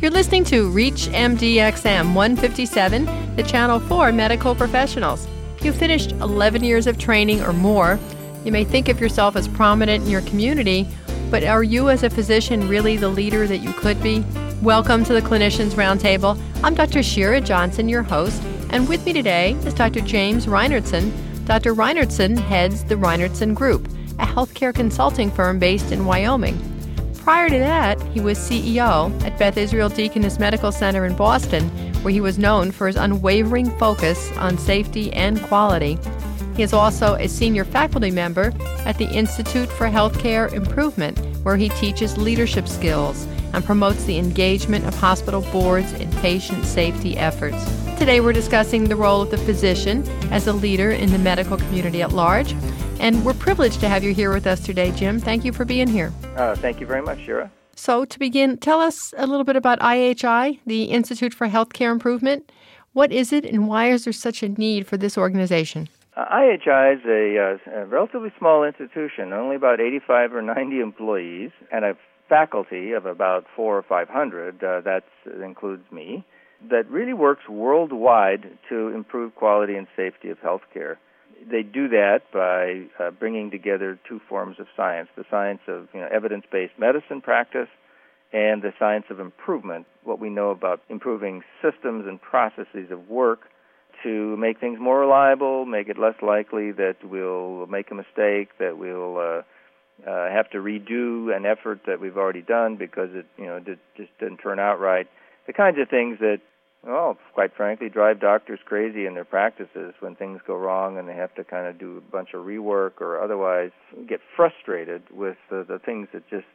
You're listening to Reach MDXM 157, the channel for medical professionals. You've finished 11 years of training or more. You may think of yourself as prominent in your community, but are you as a physician really the leader that you could be? Welcome to the Clinicians Roundtable. I'm Dr. Shira Johnson, your host, and with me today is Dr. James Reinertsen. Dr. Reinertsen heads the Reinertsen Group, a healthcare consulting firm based in Wyoming. Prior to that, he was CEO at Beth Israel Deaconess Medical Center in Boston, where he was known for his unwavering focus on safety and quality. He is also a senior faculty member at the Institute for Healthcare Improvement, where he teaches leadership skills and promotes the engagement of hospital boards in patient safety efforts. Today, we're discussing the role of the physician as a leader in the medical community at large. And we're privileged to have you here with us today, Jim. Thank you for being here. Uh, thank you very much, Shira. So, to begin, tell us a little bit about IHI, the Institute for Healthcare Improvement. What is it, and why is there such a need for this organization? Uh, IHI is a, uh, a, relatively small institution, only about 85 or 90 employees, and a faculty of about four or 500. Uh, that includes me. That really works worldwide to improve quality and safety of healthcare. They do that by uh, bringing together two forms of science: the science of you know, evidence-based medicine practice and the science of improvement. What we know about improving systems and processes of work to make things more reliable, make it less likely that we'll make a mistake, that we'll uh, uh, have to redo an effort that we've already done because it you know just didn't turn out right. The kinds of things that, well, quite frankly, drive doctors crazy in their practices when things go wrong and they have to kind of do a bunch of rework or otherwise get frustrated with the, the things that just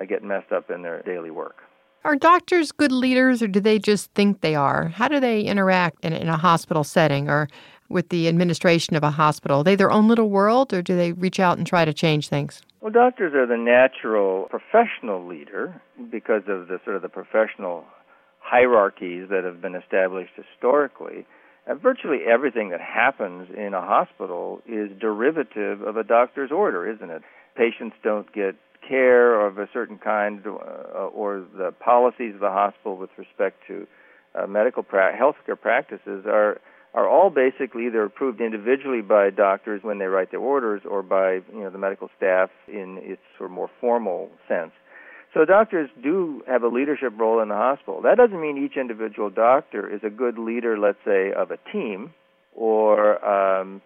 uh, get messed up in their daily work. Are doctors good leaders or do they just think they are? How do they interact in, in a hospital setting or with the administration of a hospital? Are they their own little world or do they reach out and try to change things? Well, doctors are the natural professional leader because of the sort of the professional hierarchies that have been established historically. And virtually everything that happens in a hospital is derivative of a doctor's order, isn't it? Patients don't get care of a certain kind uh, or the policies of the hospital with respect to uh, medical pra- healthcare practices are are all basically either approved individually by doctors when they write their orders or by you know the medical staff in its sort of more formal sense. So doctors do have a leadership role in the hospital. That doesn't mean each individual doctor is a good leader, let's say, of a team or um,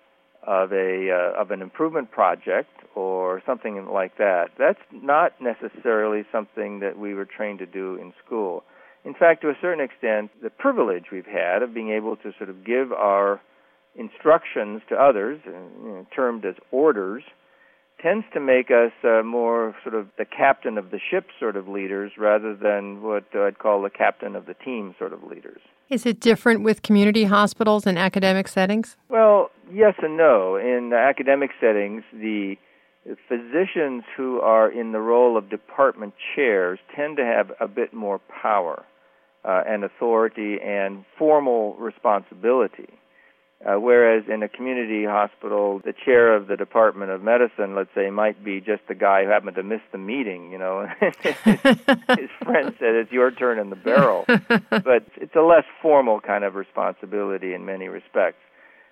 of a uh, of an improvement project or something like that. That's not necessarily something that we were trained to do in school. In fact, to a certain extent, the privilege we've had of being able to sort of give our instructions to others, uh, you know, termed as orders, tends to make us uh, more sort of the captain of the ship sort of leaders rather than what I'd call the captain of the team sort of leaders. Is it different with community hospitals and academic settings? Well, yes and no. In academic settings, the physicians who are in the role of department chairs tend to have a bit more power uh, and authority and formal responsibility. Uh, whereas in a community hospital, the chair of the Department of Medicine, let's say, might be just the guy who happened to miss the meeting, you know. his friend said, it's your turn in the barrel. but it's a less formal kind of responsibility in many respects.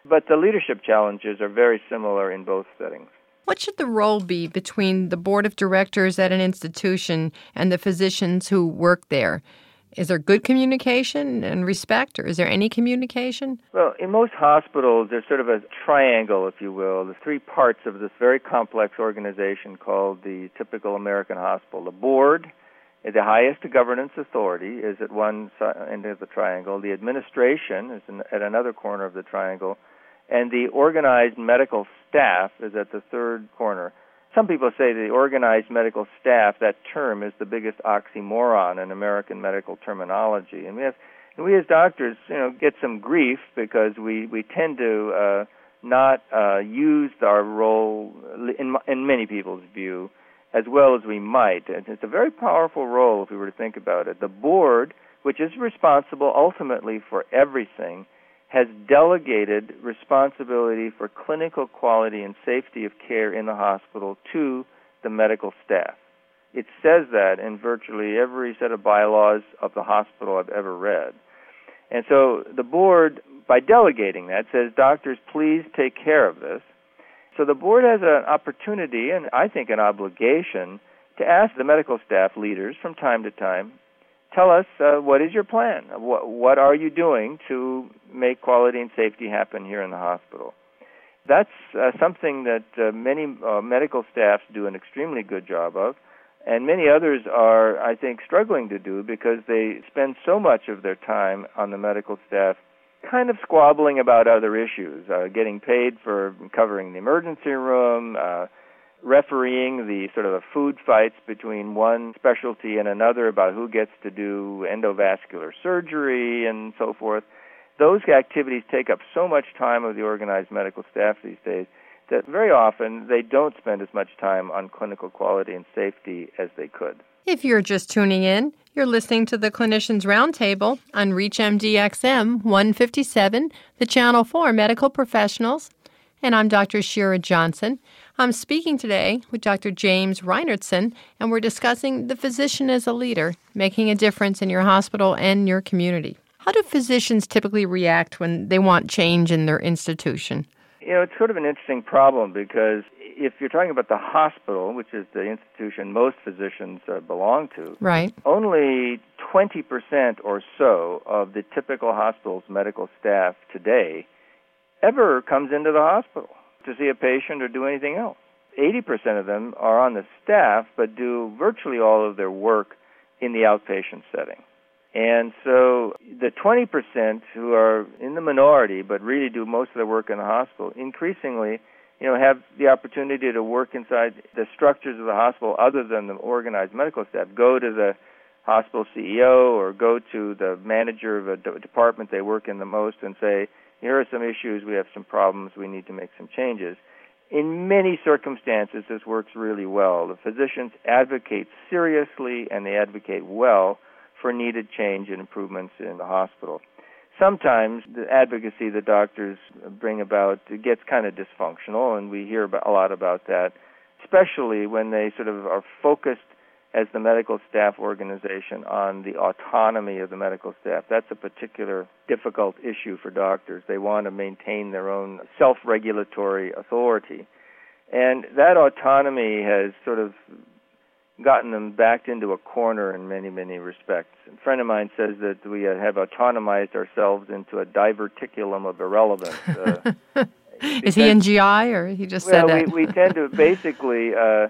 But the leadership challenges are very similar in both settings. What should the role be between the board of directors at an institution and the physicians who work there? Is there good communication and respect, or is there any communication? Well, in most hospitals, there's sort of a triangle, if you will, the three parts of this very complex organization called the typical American hospital. The board, the highest governance authority, is at one end of the triangle. The administration is at another corner of the triangle, and the organized medical staff is at the third corner some people say the organized medical staff, that term is the biggest oxymoron in American medical terminology. And we have and we as doctors, you know, get some grief because we, we tend to uh, not uh, use our role, in, in many people's view, as well as we might. And it's a very powerful role if we were to think about it. The board, which is responsible ultimately for everything, has delegated responsibility for clinical quality and safety of care in the hospital to the medical staff. It says that in virtually every set of bylaws of the hospital I've ever read. And so the board, by delegating that, says, doctors, please take care of this. So the board has an opportunity and I think an obligation to ask the medical staff leaders from time to time, tell us uh, what is your plan? What, what are you doing to make quality and safety happen here in the hospital? That's uh, something that uh, many uh, medical staffs do an extremely good job of, and many others are, I think, struggling to do because they spend so much of their time on the medical staff kind of squabbling about other issues, uh, getting paid for covering the emergency room, uh, refereeing the sort of food fights between one specialty and another about who gets to do endovascular surgery and so forth. Those activities take up so much time of the organized medical staff these days that very often they don't spend as much time on clinical quality and safety as they could. If you're just tuning in, you're listening to the Clinicians Roundtable on ReachMDXM 157, the channel for medical professionals. And I'm Dr. Shira Johnson. I'm speaking today with Dr. James Reinertsen, and we're discussing the physician as a leader, making a difference in your hospital and your community. How do physicians typically react when they want change in their institution? You know, it's sort of an interesting problem because if you're talking about the hospital, which is the institution most physicians uh, belong to, right, only 20% or so of the typical hospital's medical staff today ever comes into the hospital to see a patient or do anything else. 80% of them are on the staff but do virtually all of their work in the outpatient setting. And so the 20% who are in the minority but really do most of their work in the hospital increasingly you know have the opportunity to work inside the structures of the hospital other than the organized medical staff go to the hospital CEO or go to the manager of a department they work in the most and say here are some issues. We have some problems. We need to make some changes. In many circumstances this works really well. The physicians advocate seriously and they advocate well for needed change and improvements in the hospital. Sometimes the advocacy the doctors bring about gets kind of dysfunctional, and we hear a lot about that, especially when they sort of are focused as the medical staff organization on the autonomy of the medical staff. That's a particular difficult issue for doctors. They want to maintain their own self regulatory authority. And that autonomy has sort of gotten them backed into a corner in many, many respects. A friend of mine says that we have autonomized ourselves into a diverticulum of irrelevance. Uh, Is he in GI or he just well, said that? we, we tend to basically uh,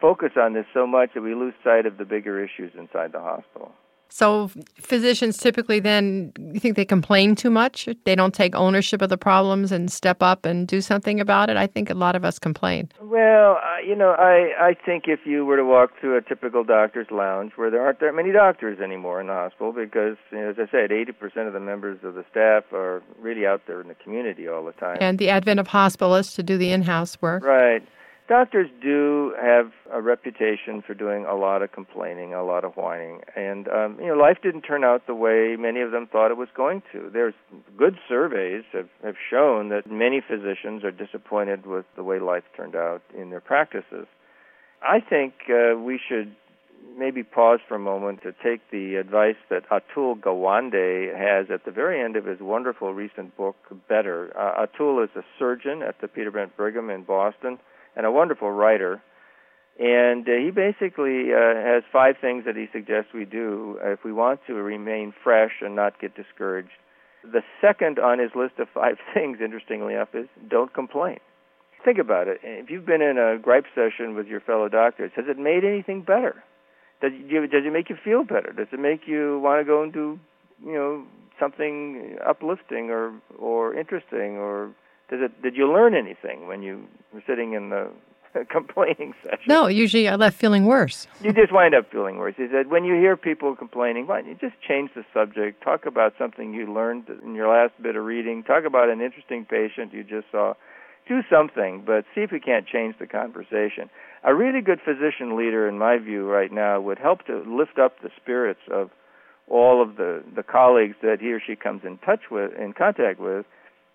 focus on this so much that we lose sight of the bigger issues inside the hospital. So physicians typically then you think they complain too much? They don't take ownership of the problems and step up and do something about it. I think a lot of us complain. Well, uh, you know, I I think if you were to walk through a typical doctor's lounge where there aren't that many doctors anymore in the hospital because you know, as I said 80% of the members of the staff are really out there in the community all the time. And the advent of hospitalists to do the in-house work. Right doctors do have a reputation for doing a lot of complaining, a lot of whining, and um, you know life didn't turn out the way many of them thought it was going to. There's good surveys have, have shown that many physicians are disappointed with the way life turned out in their practices. I think uh, we should maybe pause for a moment to take the advice that Atul Gawande has at the very end of his wonderful recent book, Better. Uh, Atul is a surgeon at the Peter Bent Brigham in Boston and a wonderful writer. And uh, he basically uh, has five things that he suggests we do if we want to remain fresh and not get discouraged. The second on his list of five things, interestingly enough, is don't complain. Think about it. If you've been in a gripe session with your fellow doctors, has it made anything better? Does does it make you feel better? Does it make you want to go and do, you know, something uplifting or or interesting or did it? Did you learn anything when you were sitting in the complaining session? No, usually I left feeling worse. you just wind up feeling worse. He said, when you hear people complaining, why don't you just change the subject? Talk about something you learned in your last bit of reading. Talk about an interesting patient you just saw. Do something, but see if you can't change the conversation. A really good physician leader, in my view, right now, would help to lift up the spirits of all of the the colleagues that he or she comes in touch with, in contact with,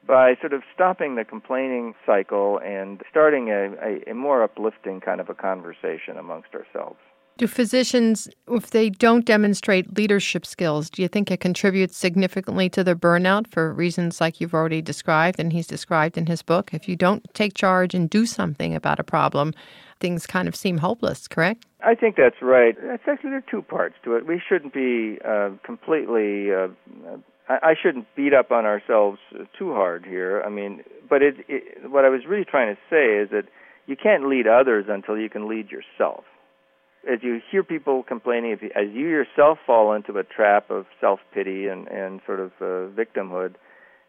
by sort of stopping the complaining cycle and starting a, a, a, more uplifting kind of a conversation amongst ourselves. Do physicians, if they don't demonstrate leadership skills, do you think it contributes significantly to their burnout for reasons like you've already described and he's described in his book? If you don't take charge and do something about a problem, things kind of seem hopeless, correct? I think that's right. That's actually there are two parts to it. We shouldn't be uh, completely. Uh, I, I shouldn't beat up on ourselves too hard here. I mean, but it, it, what I was really trying to say is that you can't lead others until you can lead yourself. As you hear people complaining, if you, as you yourself fall into a trap of self pity and and sort of uh, victimhood,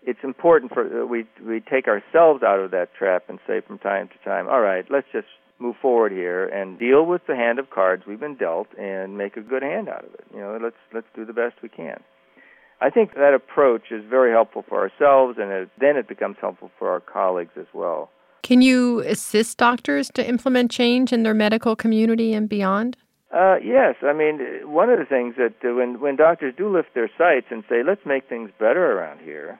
it's important for uh, we we take ourselves out of that trap and say from time to time, all right, let's just move forward here and deal with the hand of cards we've been dealt and make a good hand out of it. You know, let's let's do the best we can. I think that approach is very helpful for ourselves, and it, then it becomes helpful for our colleagues as well. Can you assist doctors to implement change in their medical community and beyond? Uh, yes, I mean one of the things that uh, when when doctors do lift their sights and say, "Let's make things better around here,"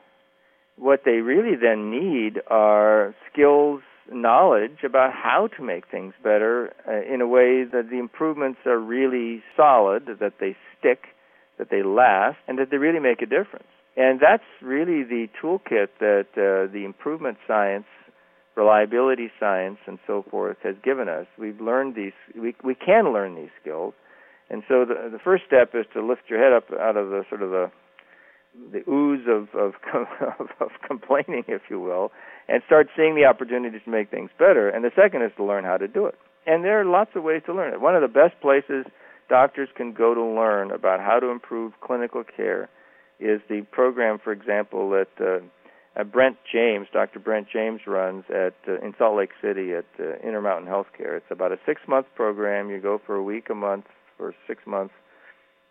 what they really then need are skills knowledge about how to make things better uh, in a way that the improvements are really solid, that they stick, that they last, and that they really make a difference. And that's really the toolkit that uh, the improvement science, reliability science, and so forth has given us. We've learned these, we, we can learn these skills. And so the, the first step is to lift your head up out of the sort of the the ooze of of, of of complaining, if you will, and start seeing the opportunities to make things better. And the second is to learn how to do it. And there are lots of ways to learn it. One of the best places doctors can go to learn about how to improve clinical care is the program, for example, that uh, Brent James, Dr. Brent James runs at uh, in Salt Lake City at uh, Intermountain Healthcare. It's about a six-month program. You go for a week a month for six months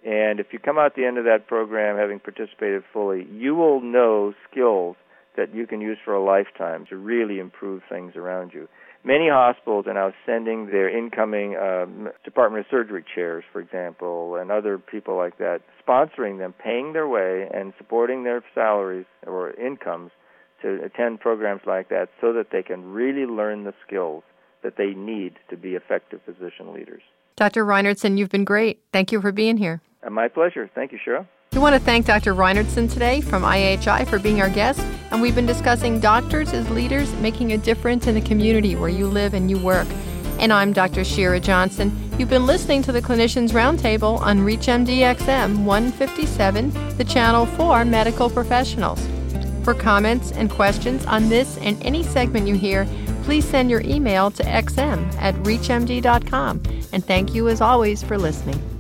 and if you come out the end of that program having participated fully, you will know skills that you can use for a lifetime to really improve things around you. Many hospitals are now sending their incoming um, Department of Surgery chairs, for example, and other people like that, sponsoring them, paying their way, and supporting their salaries or incomes to attend programs like that so that they can really learn the skills that they need to be effective physician leaders. Dr. Reinertsen, you've been great. Thank you for being here. Uh, my pleasure. Thank you, Shira. We want to thank Dr. Reinertsen today from IHI for being our guest, and we've been discussing doctors as leaders making a difference in the community where you live and you work. And I'm Dr. Shira Johnson. You've been listening to the Clinicians Roundtable on ReachMD-XM 157, the channel for medical professionals. For comments and questions on this and any segment you hear, please send your email to xm at reachmd.com. And thank you as always for listening.